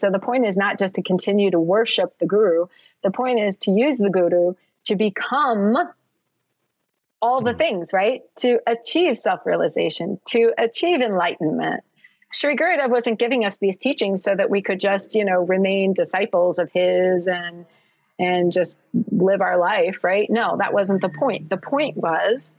So the point is not just to continue to worship the guru. The point is to use the guru to become all the mm. things, right? To achieve self realization, to achieve enlightenment. Sri Gurudev wasn't giving us these teachings so that we could just, you know, remain disciples of his and and just live our life, right? No, that wasn't the point. The point was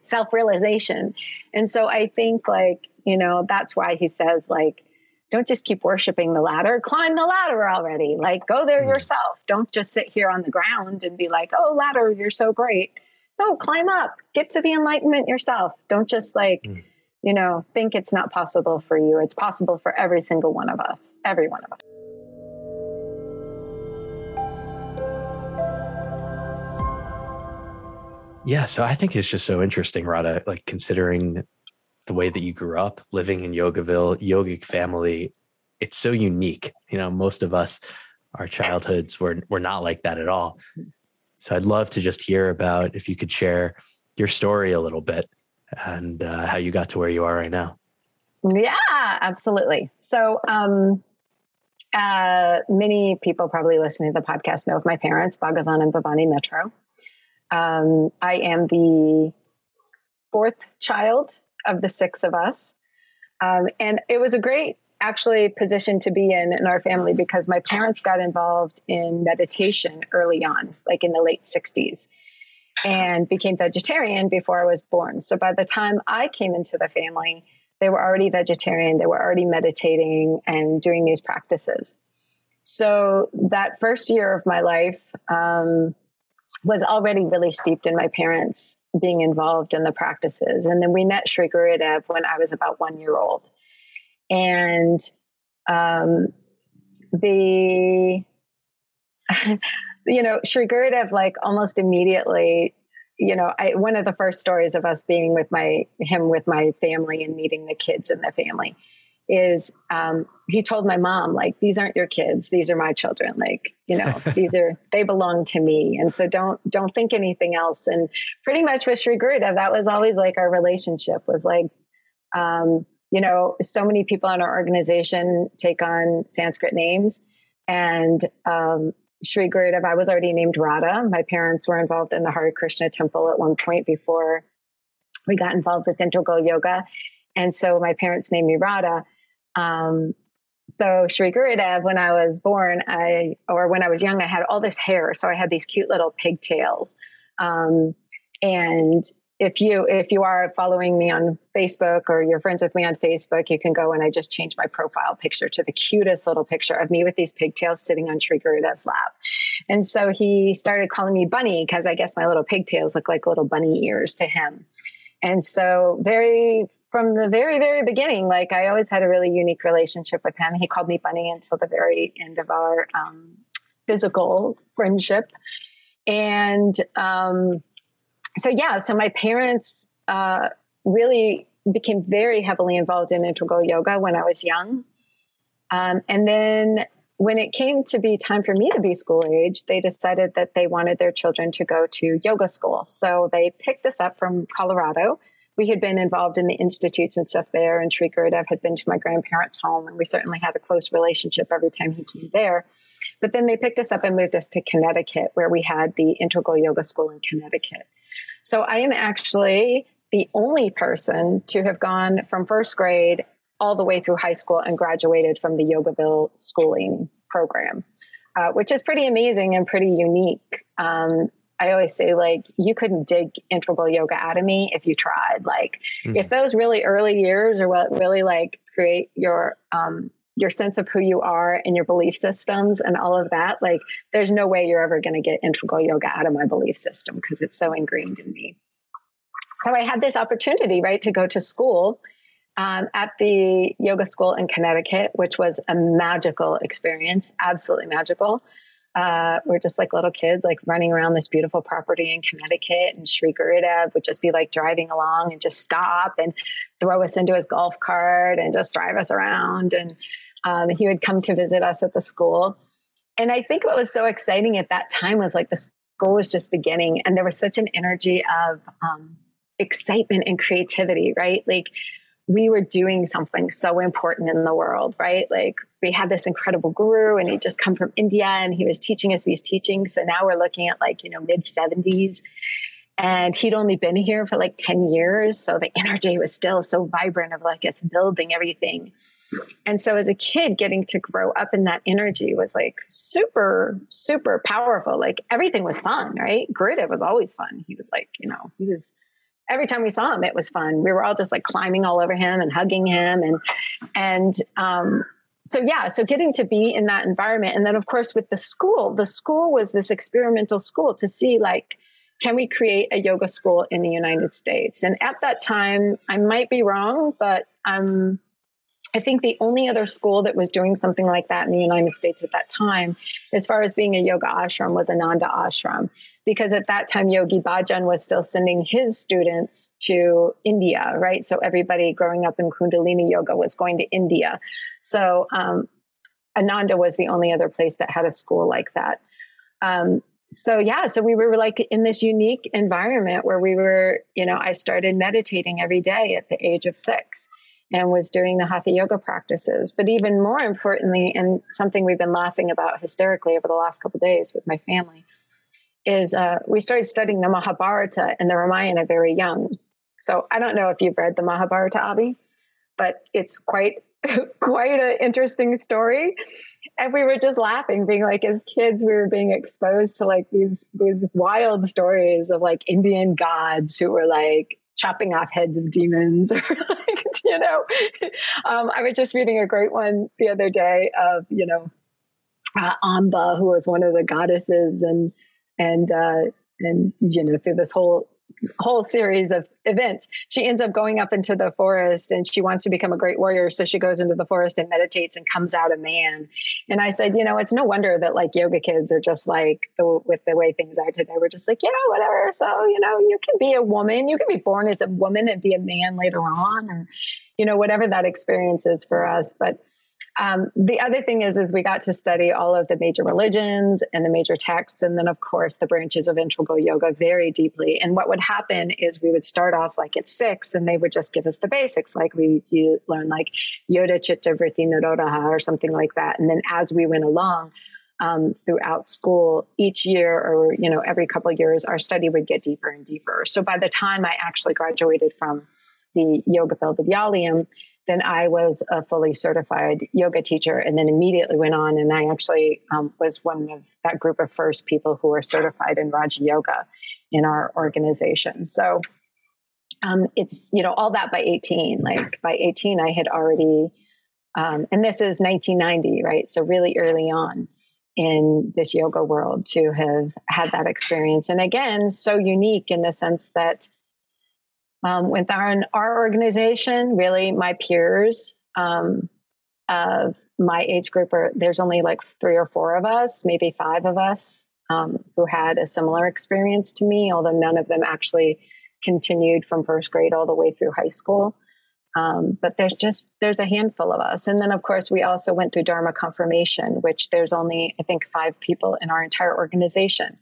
self realization. And so I think, like, you know, that's why he says, like, don't just keep worshiping the ladder, climb the ladder already. Like, go there mm. yourself. Don't just sit here on the ground and be like, oh, ladder, you're so great. No, climb up, get to the enlightenment yourself. Don't just like, mm. you know, think it's not possible for you. It's possible for every single one of us, every one of us. Yeah, so I think it's just so interesting, Radha like considering the way that you grew up living in Yogaville, yogic family, it's so unique. You know, most of us, our childhoods were were not like that at all. So I'd love to just hear about if you could share your story a little bit and uh, how you got to where you are right now. Yeah, absolutely. So, um, uh, many people probably listening to the podcast know of my parents, Bhagavan and Bhavani Metro. Um, I am the fourth child of the six of us. Um, and it was a great actually position to be in in our family because my parents got involved in meditation early on, like in the late 60s, and became vegetarian before I was born. So by the time I came into the family, they were already vegetarian, they were already meditating and doing these practices. So that first year of my life um, was already really steeped in my parents being involved in the practices. And then we met Sri Gurudev when I was about one year old. And um, the, you know, Sri Gurudev, like almost immediately, you know, I, one of the first stories of us being with my, him with my family and meeting the kids in the family is um, he told my mom like these aren't your kids. These are my children. Like you know these are they belong to me. And so don't don't think anything else. And pretty much with Sri Gurudev that was always like our relationship was like um, you know so many people in our organization take on Sanskrit names. And um, Sri Gurudev I was already named Radha. My parents were involved in the Hare Krishna temple at one point before we got involved with integral yoga. And so my parents named me Radha um, so Sri Gurudev, when I was born, I or when I was young, I had all this hair, so I had these cute little pigtails. Um, and if you if you are following me on Facebook or you're friends with me on Facebook, you can go and I just changed my profile picture to the cutest little picture of me with these pigtails sitting on Sri Gurudev's lap. And so he started calling me Bunny because I guess my little pigtails look like little bunny ears to him. And so very from the very, very beginning, like I always had a really unique relationship with him. He called me Bunny until the very end of our um, physical friendship. And um, so, yeah, so my parents uh, really became very heavily involved in integral yoga when I was young. Um, and then when it came to be time for me to be school age, they decided that they wanted their children to go to yoga school. So they picked us up from Colorado we had been involved in the institutes and stuff there, and Sri Gurudev had been to my grandparents' home, and we certainly had a close relationship every time he came there. But then they picked us up and moved us to Connecticut, where we had the Integral Yoga School in Connecticut. So I am actually the only person to have gone from first grade all the way through high school and graduated from the Yogaville schooling program, uh, which is pretty amazing and pretty unique. Um, I always say like you couldn't dig integral yoga out of me if you tried. Like mm-hmm. if those really early years are what really like create your um your sense of who you are and your belief systems and all of that, like there's no way you're ever going to get integral yoga out of my belief system because it's so ingrained in me. So I had this opportunity, right, to go to school um, at the yoga school in Connecticut, which was a magical experience, absolutely magical uh, we're just like little kids, like running around this beautiful property in Connecticut. And Sri Gurudev would just be like driving along and just stop and throw us into his golf cart and just drive us around. And um, he would come to visit us at the school. And I think what was so exciting at that time was like the school was just beginning, and there was such an energy of um, excitement and creativity, right? Like we were doing something so important in the world, right? Like we had this incredible guru and he'd just come from India and he was teaching us these teachings. So now we're looking at like, you know, mid 70s. And he'd only been here for like 10 years. So the energy was still so vibrant of like it's building everything. And so as a kid, getting to grow up in that energy was like super, super powerful. Like everything was fun, right? Gurudeva was always fun. He was like, you know, he was every time we saw him, it was fun. We were all just like climbing all over him and hugging him. And, and, um, so yeah, so getting to be in that environment. And then of course with the school, the school was this experimental school to see like, can we create a yoga school in the United States? And at that time, I might be wrong, but um, I think the only other school that was doing something like that in the United States at that time, as far as being a yoga ashram, was Ananda Ashram. Because at that time, Yogi Bhajan was still sending his students to India, right? So everybody growing up in Kundalini yoga was going to India. So um, Ananda was the only other place that had a school like that. Um, so yeah, so we were like in this unique environment where we were, you know, I started meditating every day at the age of six and was doing the hatha yoga practices. But even more importantly, and something we've been laughing about hysterically over the last couple days with my family, is uh, we started studying the Mahabharata and the Ramayana very young. So I don't know if you've read the Mahabharata, Abhi, but it's quite quite an interesting story. And we were just laughing, being like, as kids, we were being exposed to like these these wild stories of like Indian gods who were like chopping off heads of demons or like, you know, um, I was just reading a great one the other day of, you know, uh, Amba, who was one of the goddesses and, and, uh, and, you know, through this whole whole series of events. She ends up going up into the forest and she wants to become a great warrior. So she goes into the forest and meditates and comes out a man. And I said, you know, it's no wonder that like yoga kids are just like the, with the way things are today. We're just like, you know, whatever. So, you know, you can be a woman, you can be born as a woman and be a man later on or, you know, whatever that experience is for us. But um, the other thing is, is we got to study all of the major religions and the major texts, and then of course the branches of integral yoga very deeply. And what would happen is we would start off like at six, and they would just give us the basics, like we you learn like Yoga Chitta Vritti Nirodha or something like that. And then as we went along, um, throughout school each year or you know every couple of years our study would get deeper and deeper so by the time i actually graduated from the Yogaville Vidyalaya then I was a fully certified yoga teacher and then immediately went on and I actually um, was one of that group of first people who were certified in Raja Yoga in our organization. So um, it's, you know, all that by 18. Like by 18, I had already, um, and this is 1990, right? So really early on in this yoga world to have had that experience. And again, so unique in the sense that um, with our, organization, really my peers um, of my age group are there's only like three or four of us, maybe five of us um, who had a similar experience to me, although none of them actually continued from first grade all the way through high school. Um, but there's just there's a handful of us and then of course we also went through dharma confirmation which there's only i think five people in our entire organization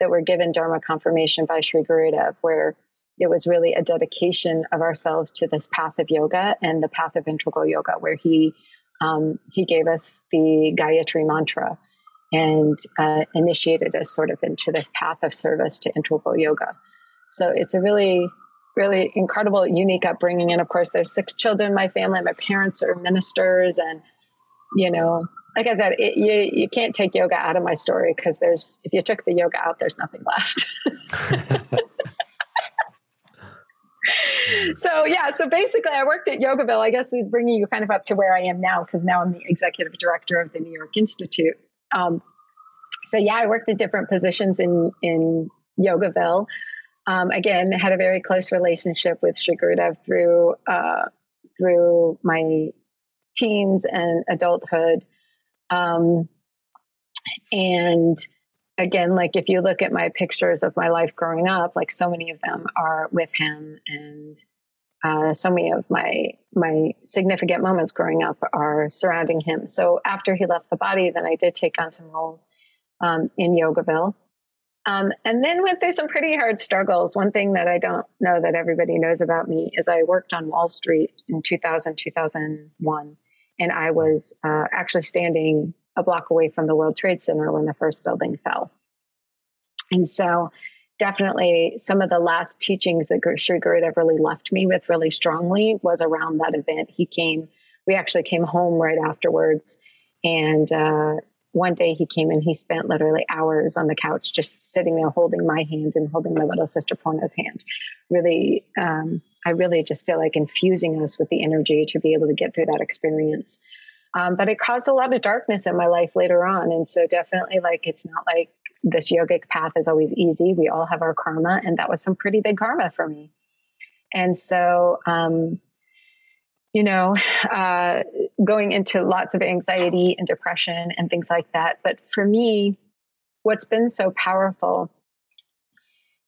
that were given dharma confirmation by Sri Gurudev where it was really a dedication of ourselves to this path of yoga and the path of integral yoga, where he um, he gave us the Gayatri mantra and uh, initiated us sort of into this path of service to integral yoga. So it's a really, really incredible, unique upbringing. And of course, there's six children in my family. My parents are ministers, and you know, like I said, it, you you can't take yoga out of my story because there's if you took the yoga out, there's nothing left. so yeah, so basically, I worked at Yogaville. I guess is bringing you kind of up to where I am now because now I'm the executive director of the New York Institute. Um, so yeah, I worked at different positions in in Yogaville. Um, again, had a very close relationship with Sri Gurudev through uh, through my teens and adulthood. Um, and again, like if you look at my pictures of my life growing up, like so many of them are with him, and uh, so many of my my significant moments growing up are surrounding him. So after he left the body, then I did take on some roles um, in Yogaville. Um, and then went through some pretty hard struggles. One thing that I don't know that everybody knows about me is I worked on Wall Street in 2000, 2001. And I was uh, actually standing a block away from the World Trade Center when the first building fell. And so, definitely some of the last teachings that Sri Gurudev really left me with really strongly was around that event. He came, we actually came home right afterwards. And uh, one day he came and he spent literally hours on the couch just sitting there holding my hand and holding my little sister Pona's hand. Really, um, I really just feel like infusing us with the energy to be able to get through that experience. Um, but it caused a lot of darkness in my life later on. And so definitely like it's not like this yogic path is always easy. We all have our karma, and that was some pretty big karma for me. And so um, you know, uh, going into lots of anxiety and depression and things like that. But for me, what's been so powerful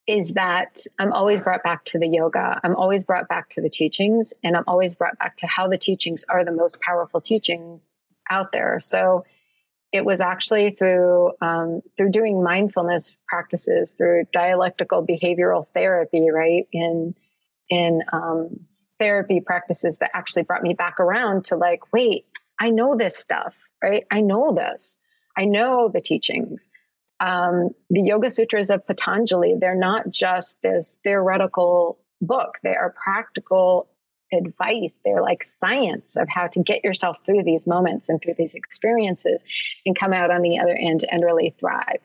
is that I'm always brought back to the yoga. I'm always brought back to the teachings, and I'm always brought back to how the teachings are the most powerful teachings out there. So it was actually through um, through doing mindfulness practices, through dialectical behavioral therapy, right? In in um, therapy practices that actually brought me back around to like, wait, I know this stuff, right? I know this. I know the teachings. Um, the Yoga Sutras of Patanjali, they're not just this theoretical book, they are practical advice. They're like science of how to get yourself through these moments and through these experiences and come out on the other end and really thrive.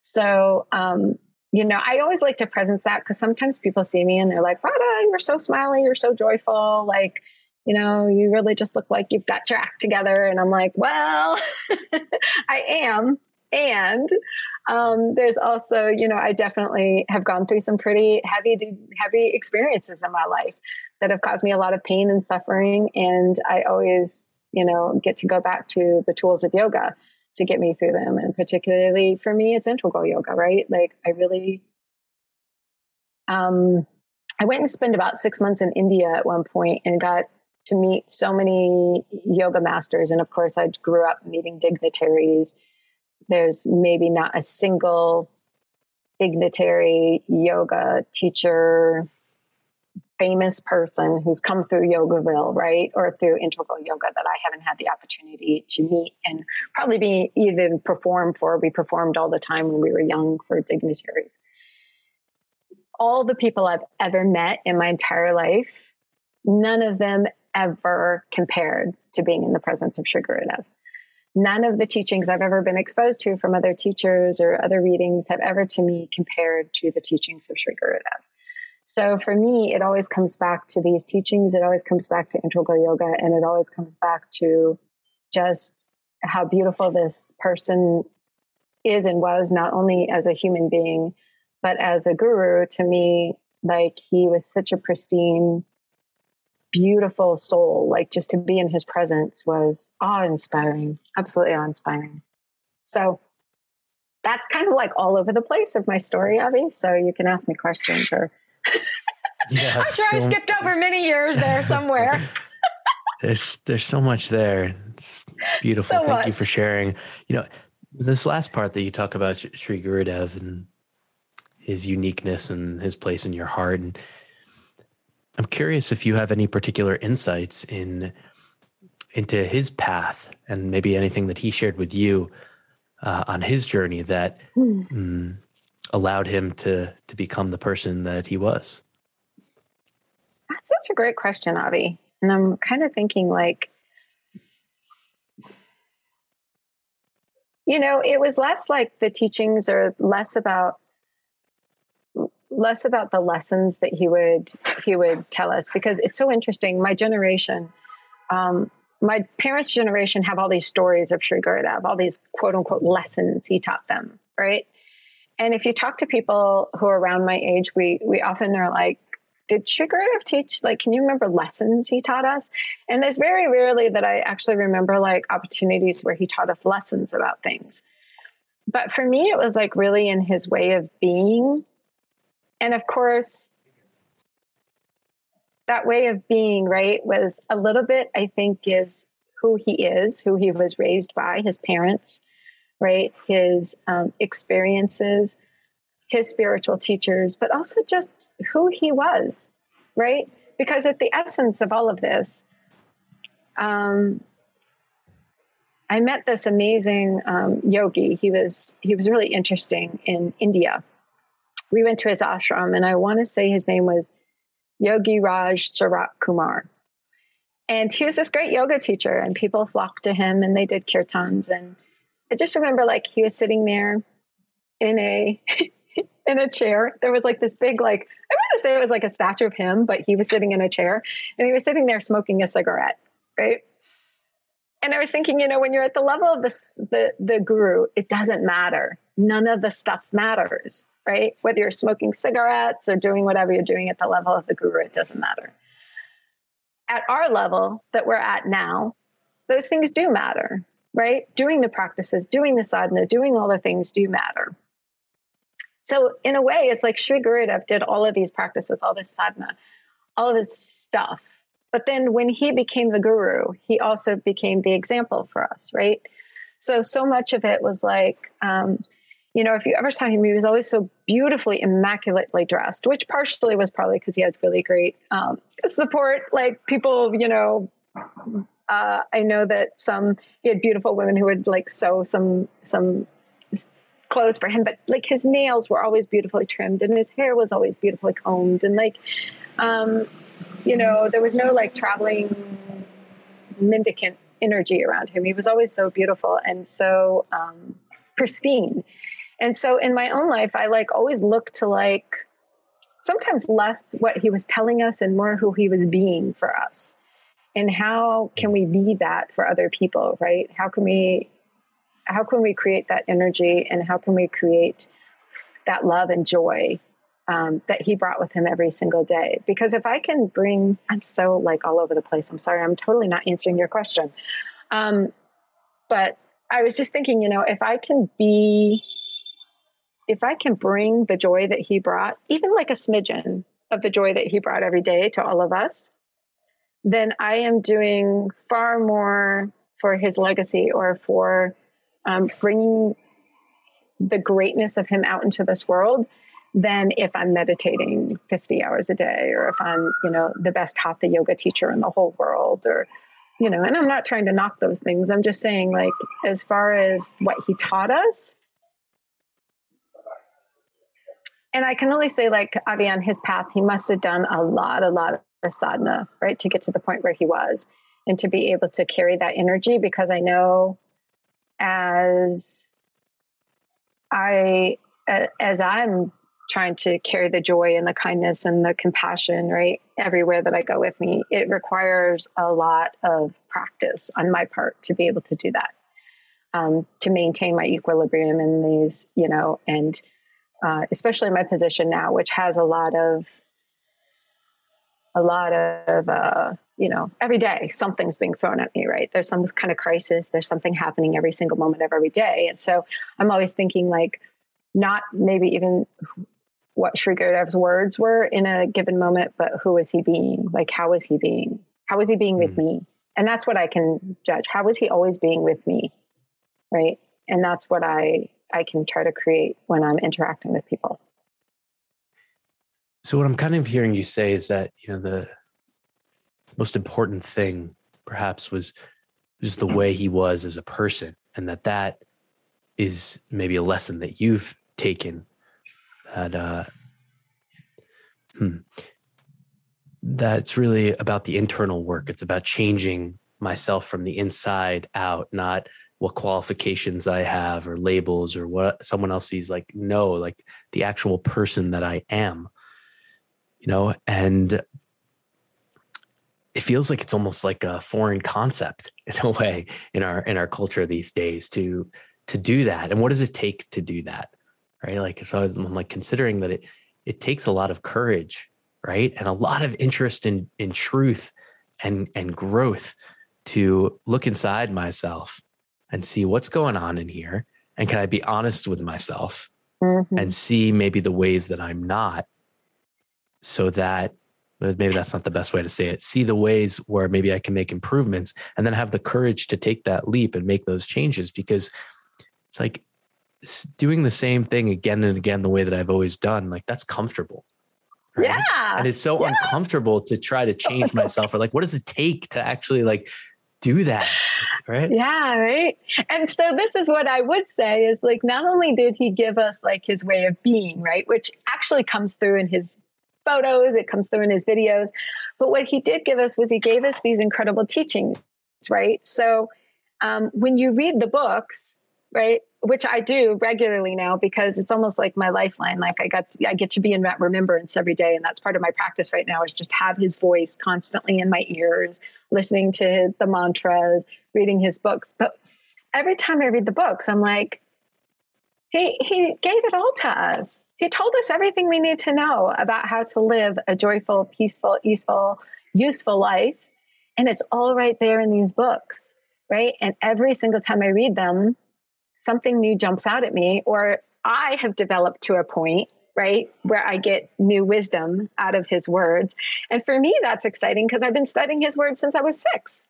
So, um, you know, I always like to presence that because sometimes people see me and they're like, Radha, you're so smiley, you're so joyful. Like, you know, you really just look like you've got your act together. And I'm like, well, I am. And um, there's also, you know, I definitely have gone through some pretty heavy, heavy experiences in my life that have caused me a lot of pain and suffering. And I always, you know, get to go back to the tools of yoga to get me through them. And particularly for me, it's integral yoga, right? Like I really, um, I went and spent about six months in India at one point and got to meet so many yoga masters. And of course, I grew up meeting dignitaries. There's maybe not a single dignitary yoga teacher famous person who's come through Yogaville, right? Or through integral yoga that I haven't had the opportunity to meet and probably be even perform for. We performed all the time when we were young for dignitaries. All the people I've ever met in my entire life, none of them ever compared to being in the presence of Sri Gurudev. None of the teachings I've ever been exposed to from other teachers or other readings have ever to me compared to the teachings of Sri Gurudev. So for me, it always comes back to these teachings. It always comes back to integral yoga and it always comes back to just how beautiful this person is and was, not only as a human being, but as a guru to me, like he was such a pristine, beautiful soul. Like just to be in his presence was awe inspiring, absolutely awe inspiring. So that's kind of like all over the place of my story, Avi. So you can ask me questions or yeah, I'm sure so, I skipped over many years there somewhere. there's there's so much there. It's beautiful. So Thank much. you for sharing. You know, this last part that you talk about Sri Gurudev and his uniqueness and his place in your heart. And I'm curious if you have any particular insights in into his path and maybe anything that he shared with you uh, on his journey that mm. Mm, allowed him to to become the person that he was? That's such a great question, Avi. And I'm kind of thinking like you know, it was less like the teachings are less about less about the lessons that he would he would tell us because it's so interesting. My generation, um, my parents' generation have all these stories of Sri Gurudev, all these quote unquote lessons he taught them, right? And if you talk to people who are around my age, we we often are like, did Sri Gurudev teach? Like, can you remember lessons he taught us? And there's very rarely that I actually remember like opportunities where he taught us lessons about things. But for me, it was like really in his way of being. And of course, that way of being, right, was a little bit, I think, is who he is, who he was raised by, his parents, right? His um, experiences. his spiritual teachers, but also just who he was, right? Because at the essence of all of this, um, I met this amazing um, yogi. He was he was really interesting in India. We went to his ashram, and I want to say his name was Yogi Raj Sarat Kumar. And he was this great yoga teacher, and people flocked to him, and they did kirtans. And I just remember, like he was sitting there in a in a chair. There was like this big, like I want to say it was like a statue of him, but he was sitting in a chair, and he was sitting there smoking a cigarette, right? and I was thinking, you know, when you're at the level of this, the the guru, it doesn't matter. None of the stuff matters, right? Whether you're smoking cigarettes or doing whatever you're doing at the level of the guru, it doesn't matter. At our level that we're at now, those things do matter, right? Doing the practices, doing the sadhana, doing all the things do matter. So in a way, it's like Sri Gurudev did all of these practices, all this sadhana, all of this stuff but then when he became the guru, he also became the example for us, right? So, so much of it was like, um, you know, if you ever saw him, he was always so beautifully, immaculately dressed, which partially was probably because he had really great um, support. Like people, you know, uh, I know that some he had beautiful women who would like sew some some clothes for him, but like his nails were always beautifully trimmed and his hair was always beautifully combed and like um, you know, there was no like traveling mendicant energy around him. He was always so beautiful and so um, pristine. And so in my own life, I like always look to like sometimes less what he was telling us and more who he was being for us. And how can we be that for other people, right? How can we how can we create that energy and how can we create that love and joy um, that he brought with him every single day. Because if I can bring, I'm so like all over the place. I'm sorry, I'm totally not answering your question. Um, but I was just thinking, you know, if I can be, if I can bring the joy that he brought, even like a smidgen of the joy that he brought every day to all of us, then I am doing far more for his legacy or for um, bringing the greatness of him out into this world than if I'm meditating 50 hours a day or if I'm, you know, the best hatha yoga teacher in the whole world or, you know, and I'm not trying to knock those things. I'm just saying, like, as far as what he taught us, and I can only say, like, Avi on his path, he must have done a lot, a lot of sadhana, right, to get to the point where he was and to be able to carry that energy because I know as I, as I'm trying to carry the joy and the kindness and the compassion right everywhere that i go with me it requires a lot of practice on my part to be able to do that um, to maintain my equilibrium in these you know and uh, especially my position now which has a lot of a lot of uh, you know every day something's being thrown at me right there's some kind of crisis there's something happening every single moment of every day and so i'm always thinking like not maybe even what Sri Gurudev's words were in a given moment, but who was he being? Like, how was he being? How was he being with me? And that's what I can judge. How was he always being with me? Right. And that's what I I can try to create when I'm interacting with people. So what I'm kind of hearing you say is that, you know, the most important thing perhaps was just the way he was as a person and that that is maybe a lesson that you've taken that uh, hmm, that's really about the internal work. It's about changing myself from the inside out, not what qualifications I have or labels or what someone else sees. Like, no, like the actual person that I am, you know, and it feels like it's almost like a foreign concept in a way in our in our culture these days to to do that and what does it take to do that right? Like, so I'm like considering that it, it takes a lot of courage, right? And a lot of interest in, in truth and, and growth to look inside myself and see what's going on in here. And can I be honest with myself mm-hmm. and see maybe the ways that I'm not so that maybe that's not the best way to say it see the ways where maybe i can make improvements and then have the courage to take that leap and make those changes because it's like doing the same thing again and again the way that I've always done, like that's comfortable. Right? Yeah. And it's so yeah. uncomfortable to try to change myself or like, what does it take to actually like do that? Right. Yeah. Right. And so this is what I would say is like, not only did he give us like his way of being, right, which actually comes through in his photos, it comes through in his videos, but what he did give us was he gave us these incredible teachings, right? So um, when you read the books, right, which I do regularly now because it's almost like my lifeline. Like I got, I get to be in that remembrance every day, and that's part of my practice right now is just have his voice constantly in my ears, listening to the mantras, reading his books. But every time I read the books, I'm like, he he gave it all to us. He told us everything we need to know about how to live a joyful, peaceful, easeful, useful life, and it's all right there in these books, right? And every single time I read them something new jumps out at me, or I have developed to a point, right, where I get new wisdom out of his words. And for me, that's exciting because I've been studying his words since I was six.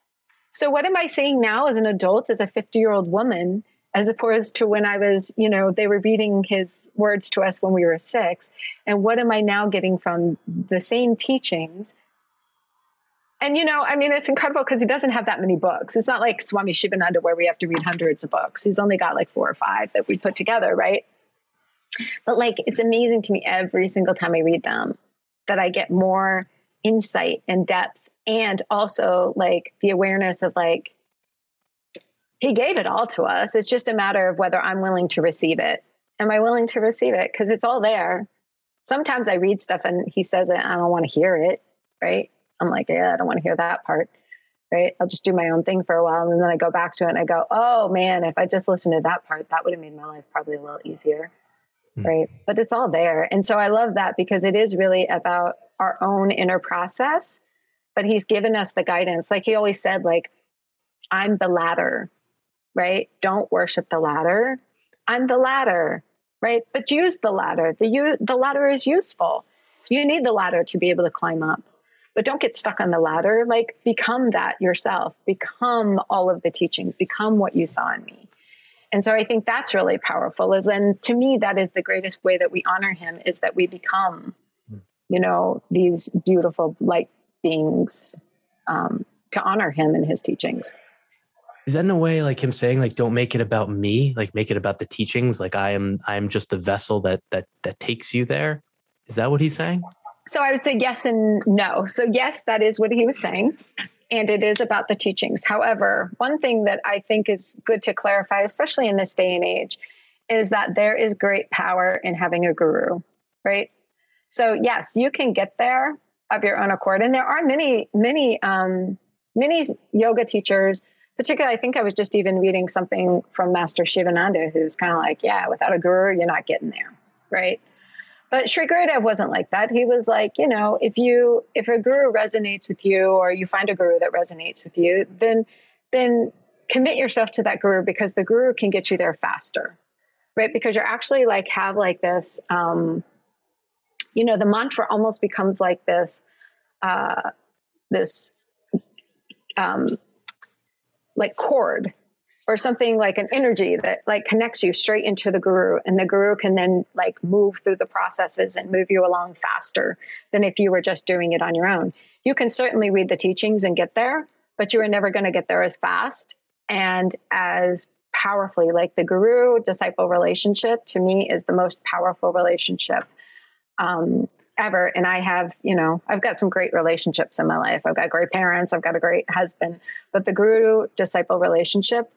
So, what am I saying now as an adult, as a 50 year old woman, as opposed to when I was, you know, they were reading his words to us when we were six? And what am I now getting from the same teachings and you know, I mean, it's incredible because he doesn't have that many books. It's not like Swami Shivananda where we have to read hundreds of books. He's only got like four or five that we put together, right? But like, it's amazing to me every single time I read them that I get more insight and depth, and also like the awareness of like he gave it all to us. It's just a matter of whether I'm willing to receive it. Am I willing to receive it? Because it's all there. Sometimes I read stuff and he says it, I don't want to hear it, right? I'm like, yeah, I don't want to hear that part. Right. I'll just do my own thing for a while. And then I go back to it and I go, oh man, if I just listened to that part, that would have made my life probably a little easier. Mm. Right. But it's all there. And so I love that because it is really about our own inner process. But he's given us the guidance. Like he always said, like, I'm the ladder, right? Don't worship the ladder. I'm the ladder, right? But use the ladder. The, the ladder is useful. You need the ladder to be able to climb up but don't get stuck on the ladder. Like become that yourself, become all of the teachings, become what you saw in me. And so I think that's really powerful is and to me that is the greatest way that we honor him is that we become, you know, these beautiful light beings um, to honor him and his teachings. Is that in a way like him saying like don't make it about me, like make it about the teachings, like I am I am just the vessel that that that takes you there? Is that what he's saying? So I would say yes and no. So, yes, that is what he was saying. And it is about the teachings. However, one thing that I think is good to clarify, especially in this day and age, is that there is great power in having a guru, right? So, yes, you can get there of your own accord. And there are many, many, um, many yoga teachers, particularly, I think I was just even reading something from Master Shivananda, who's kind of like, yeah, without a guru, you're not getting there, right? But Sri Gurudev wasn't like that. He was like, you know, if you if a guru resonates with you or you find a guru that resonates with you, then then commit yourself to that guru because the guru can get you there faster. Right? Because you're actually like have like this um you know, the mantra almost becomes like this uh this um like cord or something like an energy that like connects you straight into the guru and the guru can then like move through the processes and move you along faster than if you were just doing it on your own. You can certainly read the teachings and get there but you are never going to get there as fast and as powerfully. Like the guru disciple relationship to me is the most powerful relationship um, ever. And i have you know i've got some great relationships in my life. I've got great parents i've got a great husband but the guru disciple relationship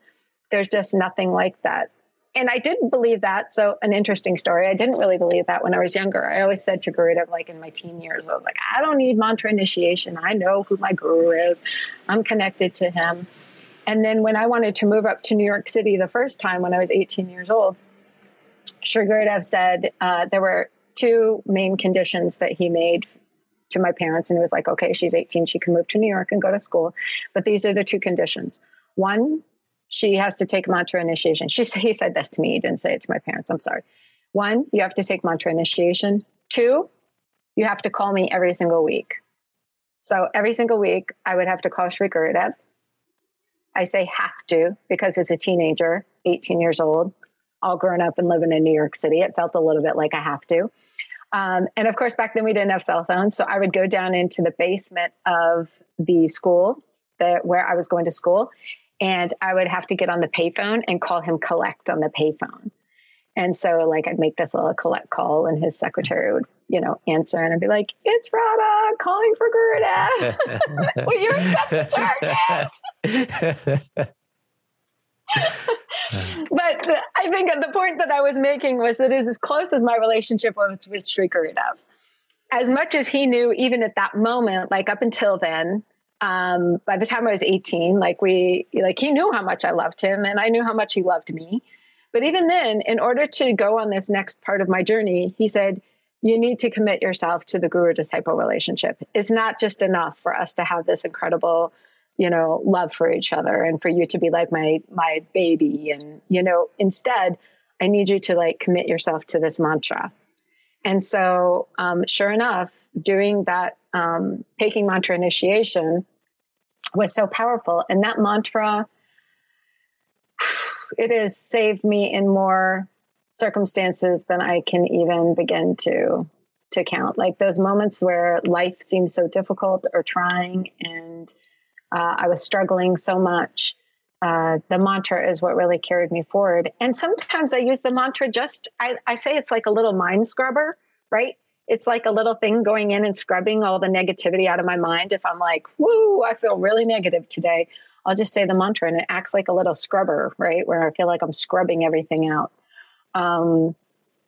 there's just nothing like that. And I didn't believe that. So, an interesting story. I didn't really believe that when I was younger. I always said to Garuda, like in my teen years, I was like, I don't need mantra initiation. I know who my guru is. I'm connected to him. And then when I wanted to move up to New York City the first time when I was 18 years old, Sri Gurudev said uh, there were two main conditions that he made to my parents. And he was like, okay, she's 18. She can move to New York and go to school. But these are the two conditions. One, she has to take mantra initiation. She, he said this to me. He didn't say it to my parents. I'm sorry. One, you have to take mantra initiation. Two, you have to call me every single week. So every single week, I would have to call Sri Gurudev. I say have to because as a teenager, 18 years old, all grown up and living in New York City. It felt a little bit like I have to. Um, and of course, back then we didn't have cell phones. So I would go down into the basement of the school that, where I was going to school, and I would have to get on the payphone and call him collect on the payphone. And so, like, I'd make this little collect call, and his secretary would, you know, answer, and I'd be like, "It's Radha calling for Gurudev. Will you accept the charges?" but the, I think the point that I was making was that is as close as my relationship was with Sri Gurudev. As much as he knew, even at that moment, like up until then, um, by the time I was 18, like we, like he knew how much I loved him and I knew how much he loved me. But even then, in order to go on this next part of my journey, he said, you need to commit yourself to the guru disciple relationship. It's not just enough for us to have this incredible you know love for each other and for you to be like my my baby and you know instead i need you to like commit yourself to this mantra and so um, sure enough doing that um, taking mantra initiation was so powerful and that mantra it has saved me in more circumstances than i can even begin to to count like those moments where life seems so difficult or trying and uh, I was struggling so much. Uh, the mantra is what really carried me forward. And sometimes I use the mantra just, I, I say it's like a little mind scrubber, right? It's like a little thing going in and scrubbing all the negativity out of my mind. If I'm like, woo, I feel really negative today, I'll just say the mantra and it acts like a little scrubber, right? Where I feel like I'm scrubbing everything out. Um,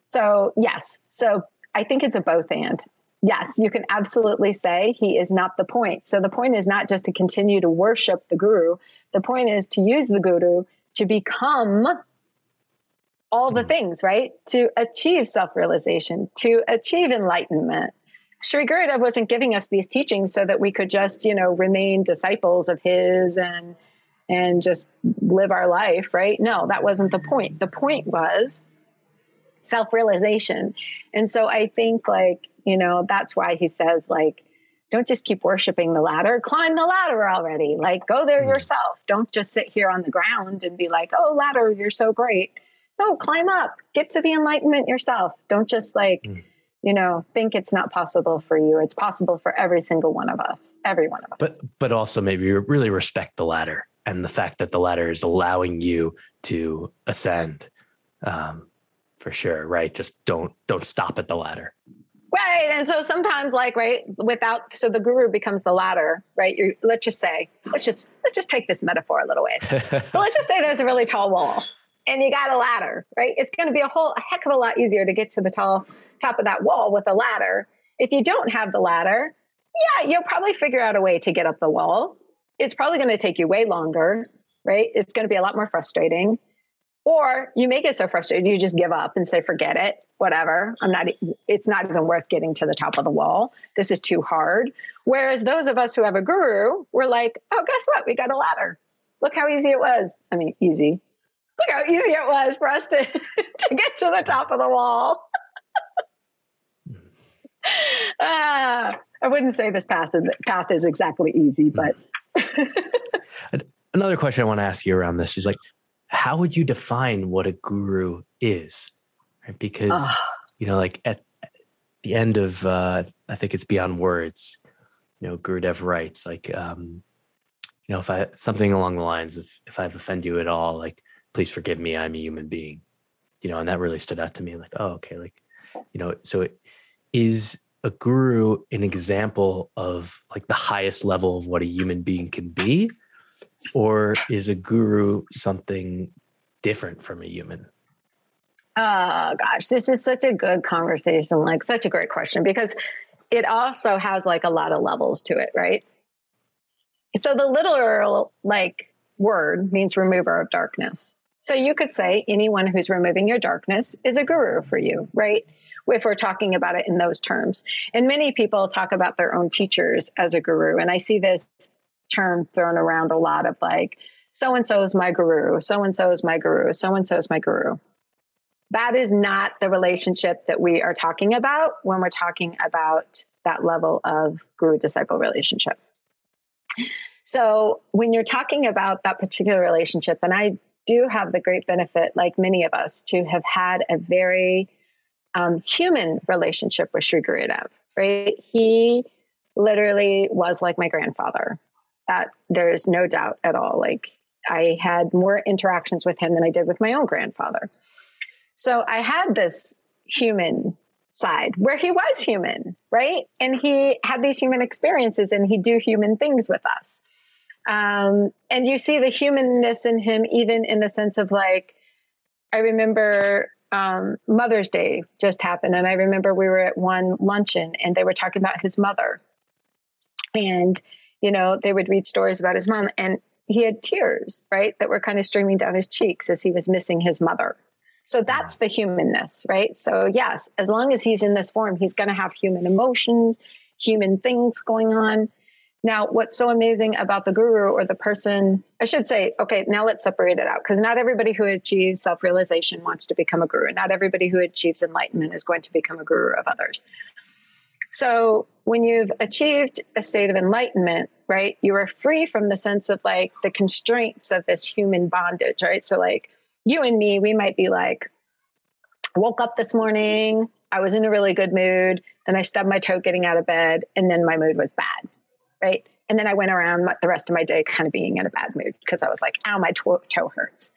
so, yes. So I think it's a both and yes, you can absolutely say he is not the point. So the point is not just to continue to worship the guru. The point is to use the guru to become all the hmm. things, right? To achieve self realization, to achieve enlightenment. Sri Gurudev wasn't giving us these teachings so that we could just, you know, remain disciples of his and and just live our life, right? No, that wasn't the point. The point was self realization. And so I think like you know, that's why he says, like, don't just keep worshiping the ladder, climb the ladder already. Like, go there mm. yourself. Don't just sit here on the ground and be like, oh, ladder, you're so great. No, climb up, get to the enlightenment yourself. Don't just like, mm. you know, think it's not possible for you. It's possible for every single one of us, every one of us. But, but also maybe really respect the ladder and the fact that the ladder is allowing you to ascend. Um, for sure, right? Just don't don't stop at the ladder. Right. And so sometimes like, right, without, so the guru becomes the ladder, right? you let's just say, let's just, let's just take this metaphor a little ways. so let's just say there's a really tall wall and you got a ladder, right? It's going to be a whole a heck of a lot easier to get to the tall top of that wall with a ladder. If you don't have the ladder, yeah, you'll probably figure out a way to get up the wall. It's probably going to take you way longer, right? It's going to be a lot more frustrating. Or you make it so frustrated, you just give up and say, forget it, whatever. I'm not, it's not even worth getting to the top of the wall. This is too hard. Whereas those of us who have a guru, we're like, oh, guess what? We got a ladder. Look how easy it was. I mean, easy. Look how easy it was for us to, to get to the top of the wall. ah, I wouldn't say this path is, path is exactly easy, but. Another question I want to ask you around this is like, how would you define what a guru is? Right? Because, uh. you know, like at, the end of, uh, I think it's Beyond Words, you know, Gurudev writes, like, um, you know, if I, something along the lines of, if I've offended you at all, like, please forgive me, I'm a human being, you know, and that really stood out to me. Like, oh, okay. Like, you know, so it is a guru an example of like the highest level of what a human being can be or is a guru something different from a human? Oh gosh, this is such a good conversation, like such a great question because it also has like a lot of levels to it, right? So the literal like word means remover of darkness. So you could say anyone who's removing your darkness is a guru for you, right? If we're talking about it in those terms. And many people talk about their own teachers as a guru. And I see this term thrown around a lot of like, so and so is my guru, so and so is my guru, so and so is my guru. That is not the relationship that we are talking about when we're talking about that level of guru disciple relationship. So when you're talking about that particular relationship, and I do have the great benefit, like many of us, to have had a very um, human relationship with Sri Gurudev, right? He literally was like my grandfather. That there is no doubt at all. Like I had more interactions with him than I did with my own grandfather. So I had this human side where he was human, right? And he had these human experiences and he'd do human things with us. Um, and you see the humanness in him, even in the sense of like, I remember um, Mother's Day just happened, and I remember we were at one luncheon and they were talking about his mother. And, you know, they would read stories about his mom, and he had tears, right, that were kind of streaming down his cheeks as he was missing his mother. So that's the humanness, right? So, yes, as long as he's in this form, he's going to have human emotions, human things going on. Now, what's so amazing about the guru or the person, I should say, okay, now let's separate it out because not everybody who achieves self realization wants to become a guru. Not everybody who achieves enlightenment is going to become a guru of others. So, when you've achieved a state of enlightenment, right, you are free from the sense of like the constraints of this human bondage, right? So, like you and me, we might be like, woke up this morning, I was in a really good mood, then I stubbed my toe getting out of bed, and then my mood was bad right? And then I went around the rest of my day kind of being in a bad mood because I was like, ow, my toe hurts.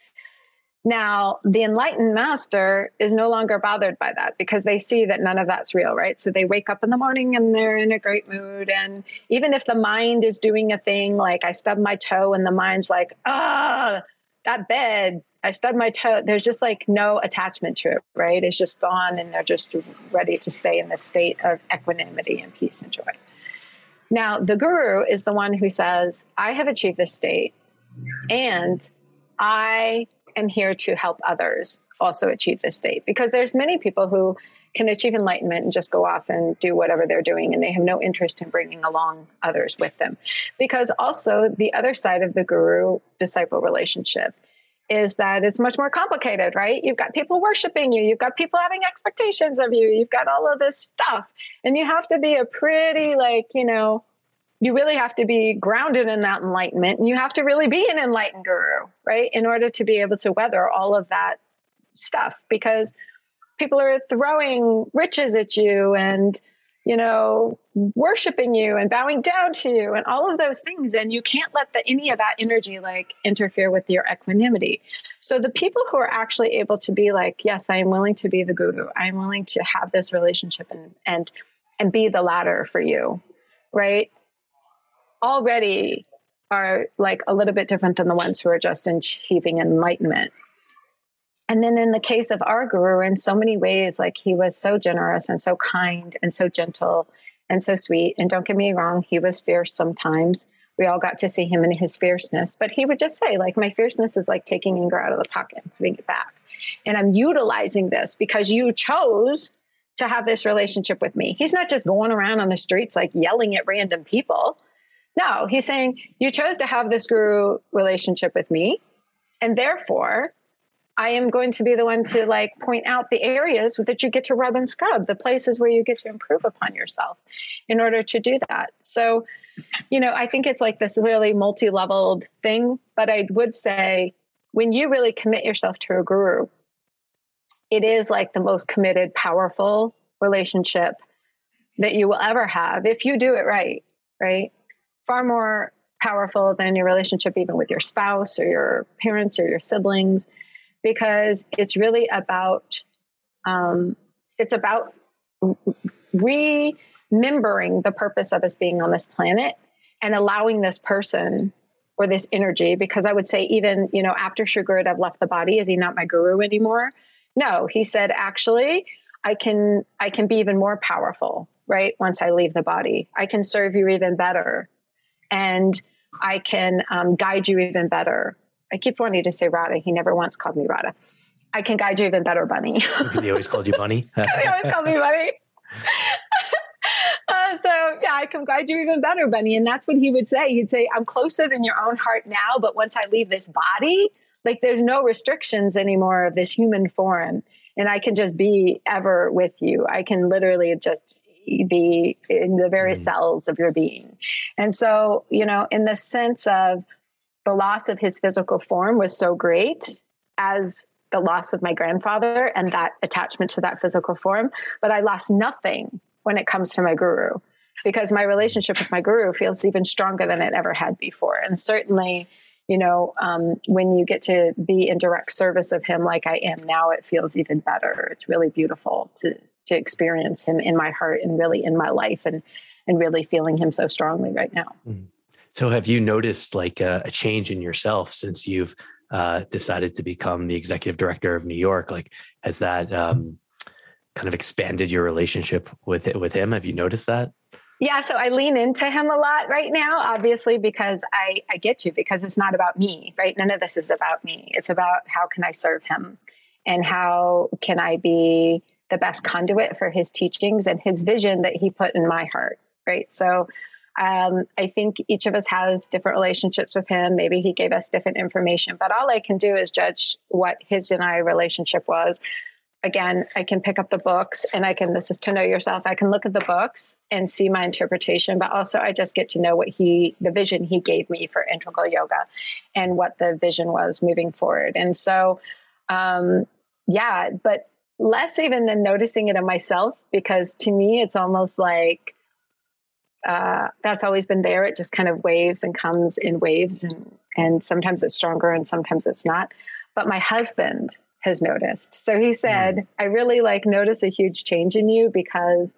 Now, the enlightened master is no longer bothered by that because they see that none of that's real, right? So they wake up in the morning and they're in a great mood. And even if the mind is doing a thing like I stub my toe and the mind's like, ah, that bed, I stubbed my toe, there's just like no attachment to it, right? It's just gone and they're just ready to stay in this state of equanimity and peace and joy. Now, the guru is the one who says, I have achieved this state and I am here to help others also achieve this state. Because there's many people who can achieve enlightenment and just go off and do whatever they're doing and they have no interest in bringing along others with them. Because also the other side of the guru disciple relationship is that it's much more complicated, right? You've got people worshiping you, you've got people having expectations of you, you've got all of this stuff. And you have to be a pretty, like, you know, you really have to be grounded in that enlightenment and you have to really be an enlightened guru, right? In order to be able to weather all of that stuff because people are throwing riches at you and you know, worshiping you and bowing down to you and all of those things. And you can't let the, any of that energy like interfere with your equanimity. So the people who are actually able to be like, yes, I am willing to be the guru. I am willing to have this relationship and, and, and be the ladder for you, right? Already are like a little bit different than the ones who are just achieving enlightenment. And then in the case of our guru, in so many ways, like he was so generous and so kind and so gentle and so sweet. And don't get me wrong, he was fierce sometimes. We all got to see him in his fierceness, but he would just say, like, my fierceness is like taking anger out of the pocket and putting it back. And I'm utilizing this because you chose to have this relationship with me. He's not just going around on the streets like yelling at random people. No, he's saying, You chose to have this guru relationship with me. And therefore, I am going to be the one to like point out the areas that you get to rub and scrub, the places where you get to improve upon yourself in order to do that. So, you know, I think it's like this really multi leveled thing, but I would say when you really commit yourself to a guru, it is like the most committed, powerful relationship that you will ever have if you do it right, right? Far more powerful than your relationship even with your spouse or your parents or your siblings because it's really about um, it's about remembering the purpose of us being on this planet and allowing this person or this energy because i would say even you know after Sri Gurudev left the body is he not my guru anymore? No he said actually i can i can be even more powerful right once i leave the body. I can serve you even better and i can um, guide you even better I keep wanting to say Radha. He never once called me Radha. I can guide you even better, Bunny. he always called you Bunny. he always called me Bunny. Uh, so yeah, I can guide you even better, Bunny. And that's what he would say. He'd say, "I'm closer than your own heart now, but once I leave this body, like there's no restrictions anymore of this human form, and I can just be ever with you. I can literally just be in the very mm. cells of your being. And so, you know, in the sense of the loss of his physical form was so great as the loss of my grandfather and that attachment to that physical form, but I lost nothing when it comes to my guru because my relationship with my guru feels even stronger than it ever had before. And certainly, you know, um, when you get to be in direct service of him like I am now, it feels even better. It's really beautiful to to experience him in my heart and really in my life and and really feeling him so strongly right now. Mm-hmm. So, have you noticed like a, a change in yourself since you've uh, decided to become the executive director of New York? Like, has that um, kind of expanded your relationship with with him? Have you noticed that? Yeah, so I lean into him a lot right now, obviously, because I, I get you, because it's not about me, right? None of this is about me. It's about how can I serve him and how can I be the best conduit for his teachings and his vision that he put in my heart, right? So um, I think each of us has different relationships with him. Maybe he gave us different information, but all I can do is judge what his and I relationship was. Again, I can pick up the books and I can, this is to know yourself. I can look at the books and see my interpretation, but also I just get to know what he, the vision he gave me for integral yoga and what the vision was moving forward. And so, um, yeah, but less even than noticing it in myself, because to me, it's almost like, uh, that's always been there. It just kind of waves and comes in waves, and and sometimes it's stronger and sometimes it's not. But my husband has noticed. So he said, mm. "I really like notice a huge change in you because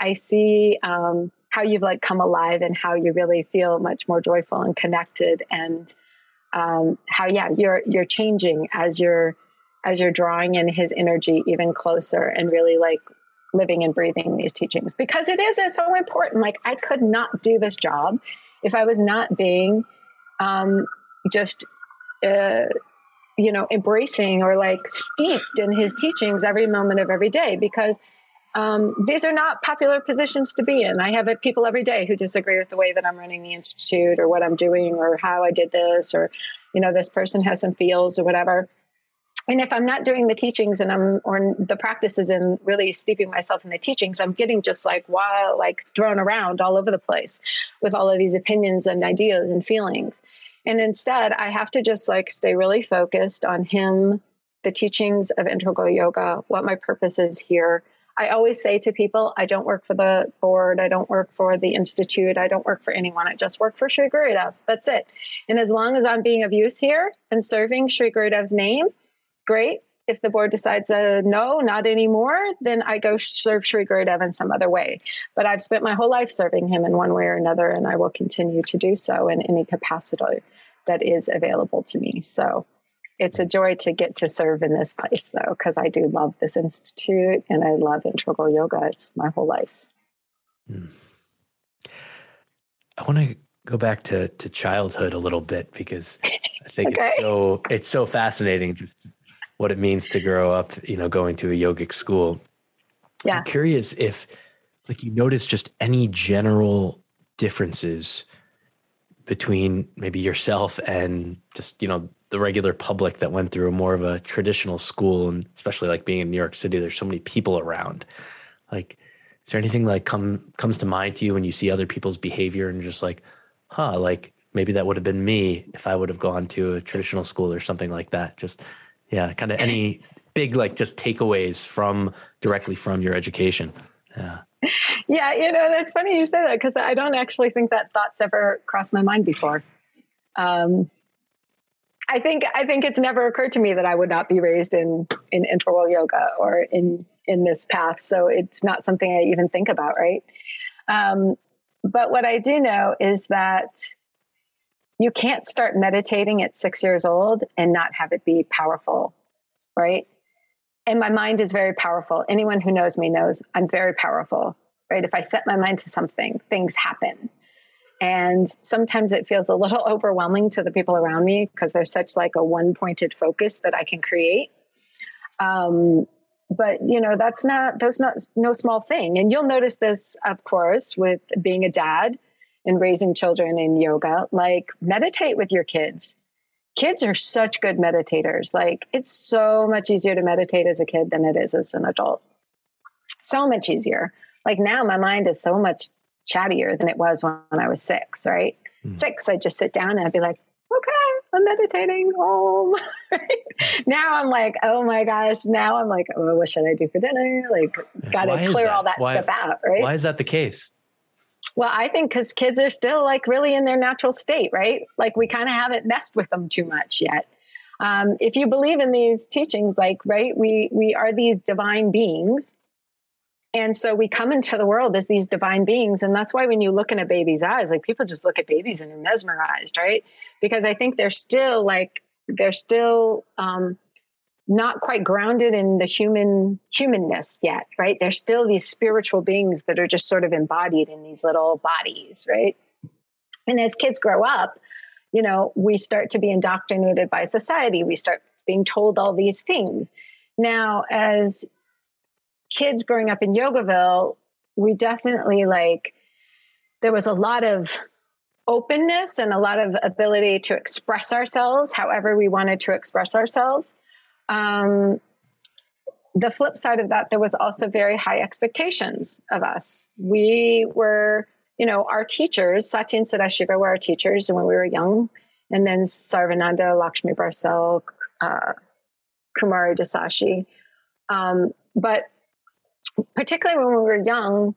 I see um, how you've like come alive and how you really feel much more joyful and connected, and um, how yeah you're you're changing as you're." as you're drawing in his energy even closer and really like living and breathing these teachings because it is so important. Like I could not do this job if I was not being um, just, uh, you know, embracing or like steeped in his teachings every moment of every day because um, these are not popular positions to be in. I have people every day who disagree with the way that I'm running the institute or what I'm doing or how I did this or, you know, this person has some feels or whatever and if I'm not doing the teachings and I'm or the practices and really steeping myself in the teachings, I'm getting just like wild, like thrown around all over the place with all of these opinions and ideas and feelings. And instead, I have to just like stay really focused on him, the teachings of integral yoga, what my purpose is here. I always say to people, I don't work for the board, I don't work for the institute, I don't work for anyone. I just work for Sri Gurudev. That's it. And as long as I'm being of use here and serving Sri Gurudev's name, great. If the board decides uh, no, not anymore, then I go serve Sri Gurudev in some other way. But I've spent my whole life serving him in one way or another, and I will continue to do so in any capacity that is available to me. So it's a joy to get to serve in this place, though, because I do love this institute and I love integral yoga. It's my whole life. Mm. I want to go back to to childhood a little bit because I think okay. it's so it's so fascinating what it means to grow up, you know, going to a yogic school. Yeah. I'm curious if like you notice just any general differences between maybe yourself and just, you know, the regular public that went through a more of a traditional school and especially like being in New York City, there's so many people around. Like, is there anything like come comes to mind to you when you see other people's behavior and just like, huh, like maybe that would have been me if I would have gone to a traditional school or something like that. Just yeah kind of any big like just takeaways from directly from your education. Yeah. Yeah you know that's funny you say that because i don't actually think that thoughts ever crossed my mind before. Um, i think i think it's never occurred to me that i would not be raised in in integral yoga or in in this path so it's not something i even think about right? Um, but what i do know is that you can't start meditating at six years old and not have it be powerful, right? And my mind is very powerful. Anyone who knows me knows I'm very powerful, right? If I set my mind to something, things happen. And sometimes it feels a little overwhelming to the people around me because there's such like a one pointed focus that I can create. Um, but you know that's not that's not no small thing and you'll notice this of course with being a dad and raising children in yoga, like meditate with your kids. Kids are such good meditators. Like it's so much easier to meditate as a kid than it is as an adult. So much easier. Like now my mind is so much chattier than it was when I was six, right? Mm. Six, I just sit down and I'd be like, okay, I'm meditating home. now I'm like, oh my gosh. Now I'm like, oh, what should I do for dinner? Like, got to clear all that why, stuff out, right? Why is that the case? Well, I think because kids are still like really in their natural state, right? Like we kind of haven't messed with them too much yet. Um, if you believe in these teachings, like right, we we are these divine beings, and so we come into the world as these divine beings, and that's why when you look in a baby's eyes, like people just look at babies and are mesmerized, right? Because I think they're still like they're still um, not quite grounded in the human humanness yet, right? They're still these spiritual beings that are just sort of embodied in these little bodies, right? And as kids grow up, you know, we start to be indoctrinated by society. We start being told all these things. Now, as kids growing up in Yogaville, we definitely like, there was a lot of openness and a lot of ability to express ourselves however we wanted to express ourselves. Um, the flip side of that, there was also very high expectations of us. We were, you know, our teachers, Satya and Sadashiva were our teachers when we were young, and then Sarvananda, Lakshmi Barcel, uh, Kumari Dasashi. Um, but particularly when we were young,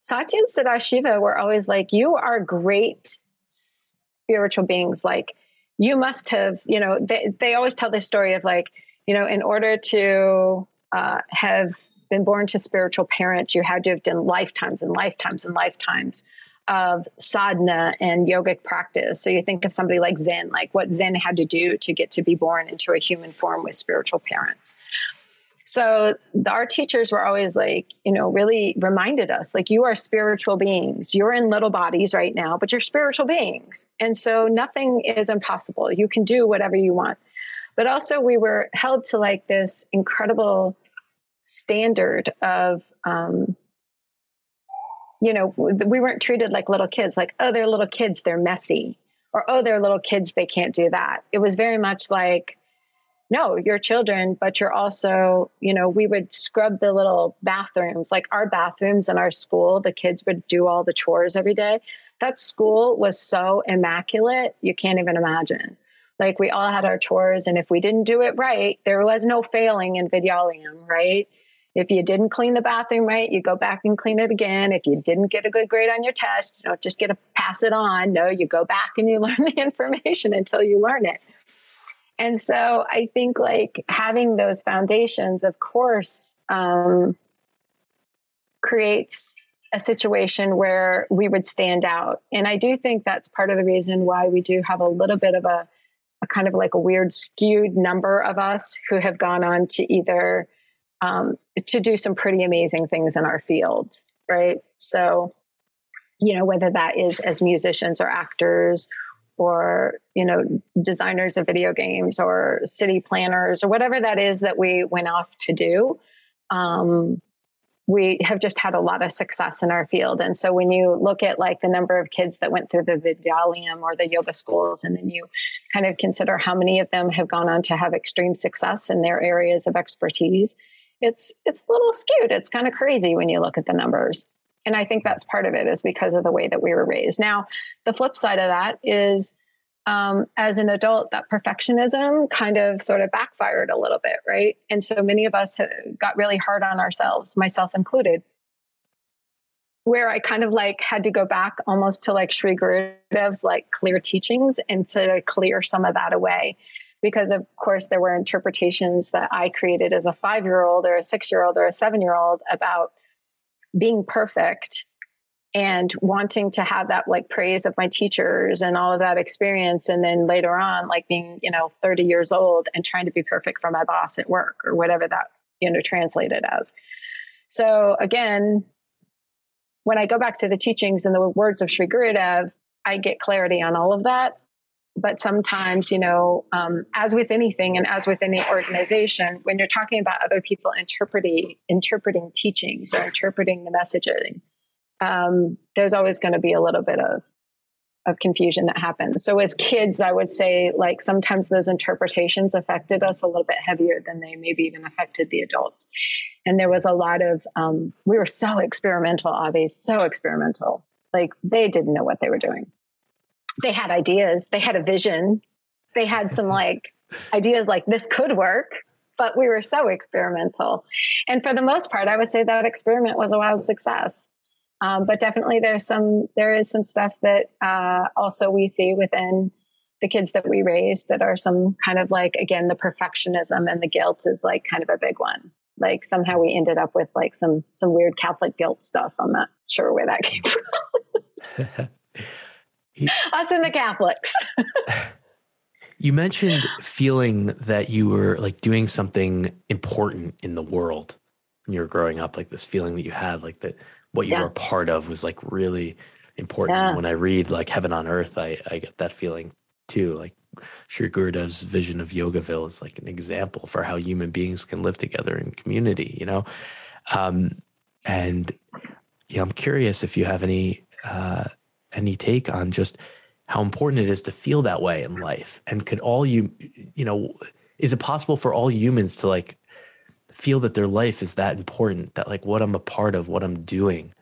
Satya and Sadashiva were always like, You are great spiritual beings. Like, you must have, you know, they, they always tell this story of like, you know, in order to uh, have been born to spiritual parents, you had to have done lifetimes and lifetimes and lifetimes of sadhana and yogic practice. So you think of somebody like Zen, like what Zen had to do to get to be born into a human form with spiritual parents. So our teachers were always like, you know, really reminded us like, you are spiritual beings. You're in little bodies right now, but you're spiritual beings. And so nothing is impossible. You can do whatever you want. But also, we were held to like this incredible standard of, um, you know, we weren't treated like little kids, like, oh, they're little kids, they're messy, or oh, they're little kids, they can't do that. It was very much like, no, you're children, but you're also, you know, we would scrub the little bathrooms, like our bathrooms in our school, the kids would do all the chores every day. That school was so immaculate, you can't even imagine. Like we all had our chores, and if we didn't do it right, there was no failing in Vidyalayam, right? If you didn't clean the bathroom right, you go back and clean it again. If you didn't get a good grade on your test, you don't just get to pass it on. No, you go back and you learn the information until you learn it. And so I think like having those foundations, of course, um, creates a situation where we would stand out. And I do think that's part of the reason why we do have a little bit of a, a kind of like a weird skewed number of us who have gone on to either um, to do some pretty amazing things in our field, right? So, you know, whether that is as musicians or actors or you know designers of video games or city planners or whatever that is that we went off to do um, we have just had a lot of success in our field. And so when you look at like the number of kids that went through the vidyalayam or the yoga schools and then you kind of consider how many of them have gone on to have extreme success in their areas of expertise it's it's a little skewed. It's kind of crazy when you look at the numbers and I think that's part of it is because of the way that we were raised. Now, the flip side of that is um, as an adult, that perfectionism kind of sort of backfired a little bit, right? And so many of us got really hard on ourselves, myself included, where I kind of like had to go back almost to like Sri Gurudev's like clear teachings and to clear some of that away. Because of course there were interpretations that I created as a five year old or a six year old or a seven year old about being perfect and wanting to have that like praise of my teachers and all of that experience. And then later on like being you know 30 years old and trying to be perfect for my boss at work or whatever that you know translated as. So again when i go back to the teachings and the words of sri gurudev i get clarity on all of that but sometimes you know um, as with anything and as with any organization when you're talking about other people interpreting interpreting teachings or interpreting the messaging um, there's always going to be a little bit of of confusion that happens. So as kids i would say like sometimes those interpretations affected us a little bit heavier than they maybe even affected the adults. And there was a lot of um, we were so experimental obviously so experimental. Like they didn't know what they were doing they had ideas, they had a vision, they had some like ideas like this could work, but we were so experimental. And for the most part, I would say that experiment was a wild success. Um, but definitely there's some, there is some stuff that uh, also we see within the kids that we raised that are some kind of like, again, the perfectionism and the guilt is like kind of a big one. Like somehow we ended up with like some, some weird Catholic guilt stuff. I'm not sure where that came from. Us and the Catholics. you mentioned feeling that you were like doing something important in the world when you were growing up, like this feeling that you had, like that what you yeah. were a part of was like really important. Yeah. When I read like Heaven on Earth, I, I get that feeling too. Like Sri Gurudev's vision of Yogaville is like an example for how human beings can live together in community, you know? Um, and you know, I'm curious if you have any uh, any take on just how important it is to feel that way in life and could all you you know is it possible for all humans to like feel that their life is that important that like what i'm a part of what i'm doing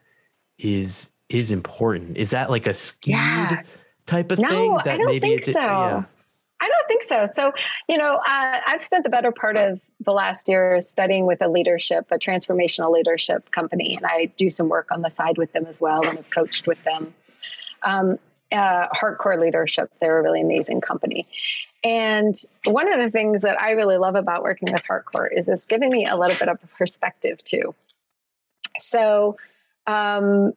is is important is that like a skewed yeah. type of no, thing that I don't maybe think it, so. Yeah. I don't think so. So, you know, uh, I've spent the better part of the last year studying with a leadership, a transformational leadership company, and I do some work on the side with them as well and have coached with them um, uh, HeartCore Leadership. They're a really amazing company. And one of the things that I really love about working with HeartCore is it's giving me a little bit of perspective too. So, um,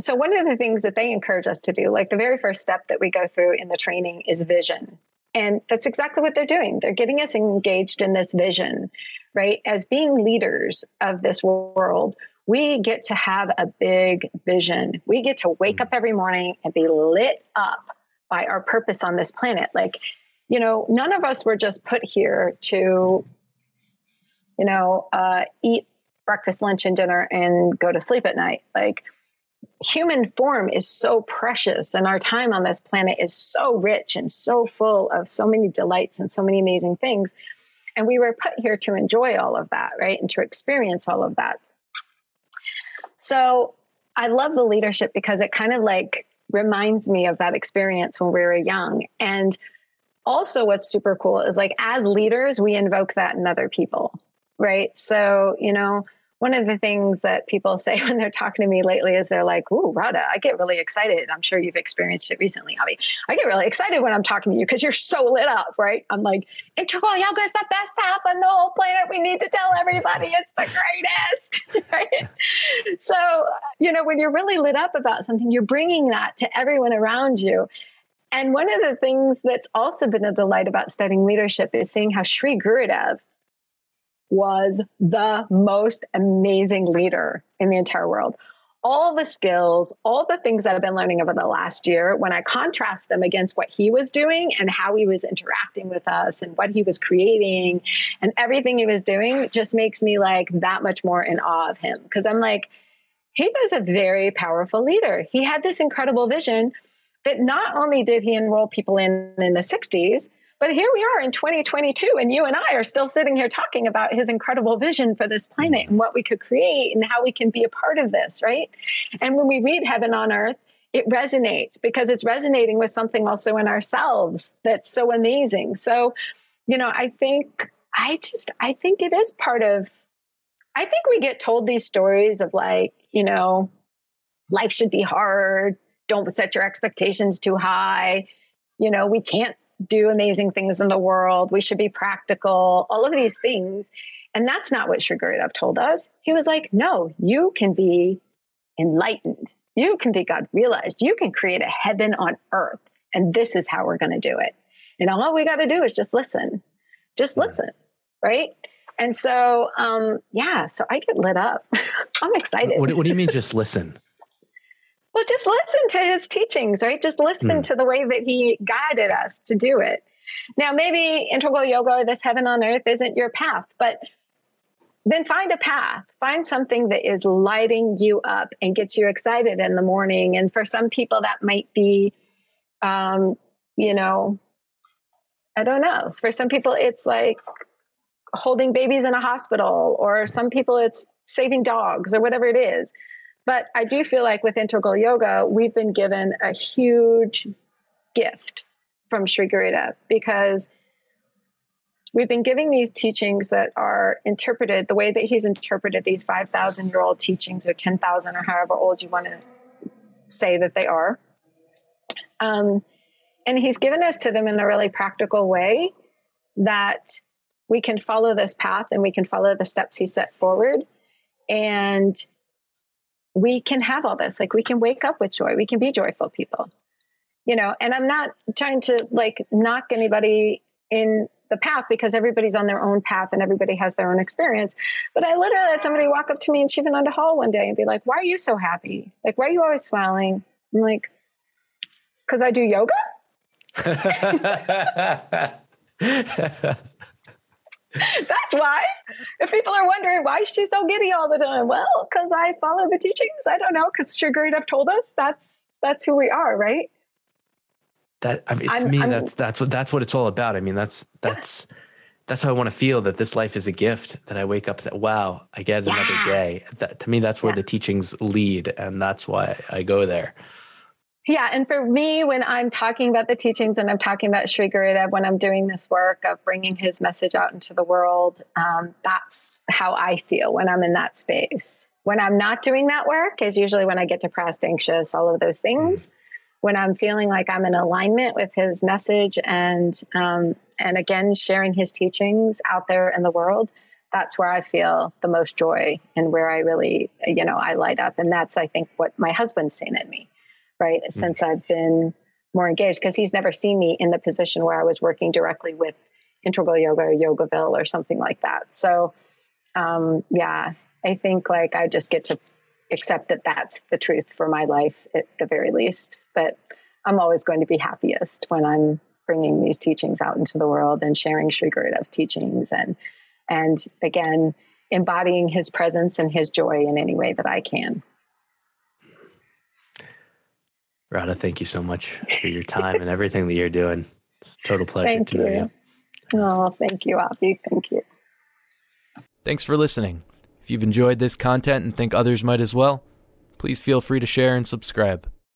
so one of the things that they encourage us to do, like the very first step that we go through in the training is vision. And that's exactly what they're doing. They're getting us engaged in this vision, right? As being leaders of this world, we get to have a big vision. We get to wake up every morning and be lit up by our purpose on this planet. Like, you know, none of us were just put here to, you know, uh, eat breakfast, lunch, and dinner and go to sleep at night. Like, human form is so precious and our time on this planet is so rich and so full of so many delights and so many amazing things. And we were put here to enjoy all of that, right? And to experience all of that. So I love the leadership because it kind of like reminds me of that experience when we were young. And also, what's super cool is like as leaders, we invoke that in other people, right? So, you know, one of the things that people say when they're talking to me lately is they're like, Ooh, Radha, I get really excited. I'm sure you've experienced it recently, Avi. I get really excited when I'm talking to you because you're so lit up, right? I'm like, integral yoga is the best path on the whole planet. We need to tell everybody it's the greatest, right? So, you know, when you're really lit up about something, you're bringing that to everyone around you. And one of the things that's also been a delight about studying leadership is seeing how Sri Gurudev was the most amazing leader in the entire world. All the skills, all the things that I've been learning over the last year, when I contrast them against what he was doing and how he was interacting with us and what he was creating and everything he was doing, just makes me like that much more in awe of him. Because I'm like, he was a very powerful leader. He had this incredible vision that not only did he enroll people in in the 60s, but here we are in 2022, and you and I are still sitting here talking about his incredible vision for this planet and mm-hmm. what we could create and how we can be a part of this, right? And when we read Heaven on Earth, it resonates because it's resonating with something also in ourselves that's so amazing. So, you know, I think, I just, I think it is part of, I think we get told these stories of like, you know, life should be hard. Don't set your expectations too high. You know, we can't do amazing things in the world. We should be practical, all of these things. And that's not what Sri Gurudev told us. He was like, no, you can be enlightened. You can be God realized. You can create a heaven on earth. And this is how we're going to do it. And all we got to do is just listen. Just listen. Right. And so, um, yeah, so I get lit up. I'm excited. What, what do you mean, just listen? Well, just listen to his teachings, right? Just listen mm. to the way that he guided us to do it. Now, maybe integral yoga or this heaven on earth isn't your path, but then find a path. Find something that is lighting you up and gets you excited in the morning. And for some people, that might be, um, you know, I don't know. For some people, it's like holding babies in a hospital, or some people, it's saving dogs, or whatever it is. But I do feel like with integral yoga, we've been given a huge gift from Sri Gurudev because we've been giving these teachings that are interpreted the way that he's interpreted these 5,000 year old teachings or 10,000 or however old you want to say that they are. Um, and he's given us to them in a really practical way that we can follow this path and we can follow the steps he set forward. And we can have all this. Like we can wake up with joy. We can be joyful people. You know, and I'm not trying to like knock anybody in the path because everybody's on their own path and everybody has their own experience. But I literally had somebody walk up to me in Shivananda Hall one day and be like, Why are you so happy? Like, why are you always smiling? I'm like, Because I do yoga. That's why. If people are wondering why she's so giddy all the time, well, because I follow the teachings. I don't know, because Sri Gurudev told us that's that's who we are, right? That I mean, I'm, me, I'm, that's that's what that's what it's all about. I mean, that's that's yeah. that's how I want to feel that this life is a gift. That I wake up and say, "Wow, I get yeah. another day." That to me, that's where yeah. the teachings lead, and that's why I go there. Yeah, and for me, when I'm talking about the teachings and I'm talking about Sri Gurudev, when I'm doing this work of bringing his message out into the world, um, that's how I feel when I'm in that space. When I'm not doing that work is usually when I get depressed, anxious, all of those things. Mm-hmm. When I'm feeling like I'm in alignment with his message and um, and again sharing his teachings out there in the world, that's where I feel the most joy and where I really, you know, I light up. And that's I think what my husband's seen in me right? Mm-hmm. Since I've been more engaged, because he's never seen me in the position where I was working directly with Integral Yoga or Yogaville or something like that. So, um, yeah, I think like I just get to accept that that's the truth for my life at the very least. That I'm always going to be happiest when I'm bringing these teachings out into the world and sharing Sri Gurudev's teachings and and again embodying his presence and his joy in any way that I can. Radha, thank you so much for your time and everything that you're doing. It's total pleasure thank to you. know you. Oh, thank you, Abby. Thank you. Thanks for listening. If you've enjoyed this content and think others might as well, please feel free to share and subscribe.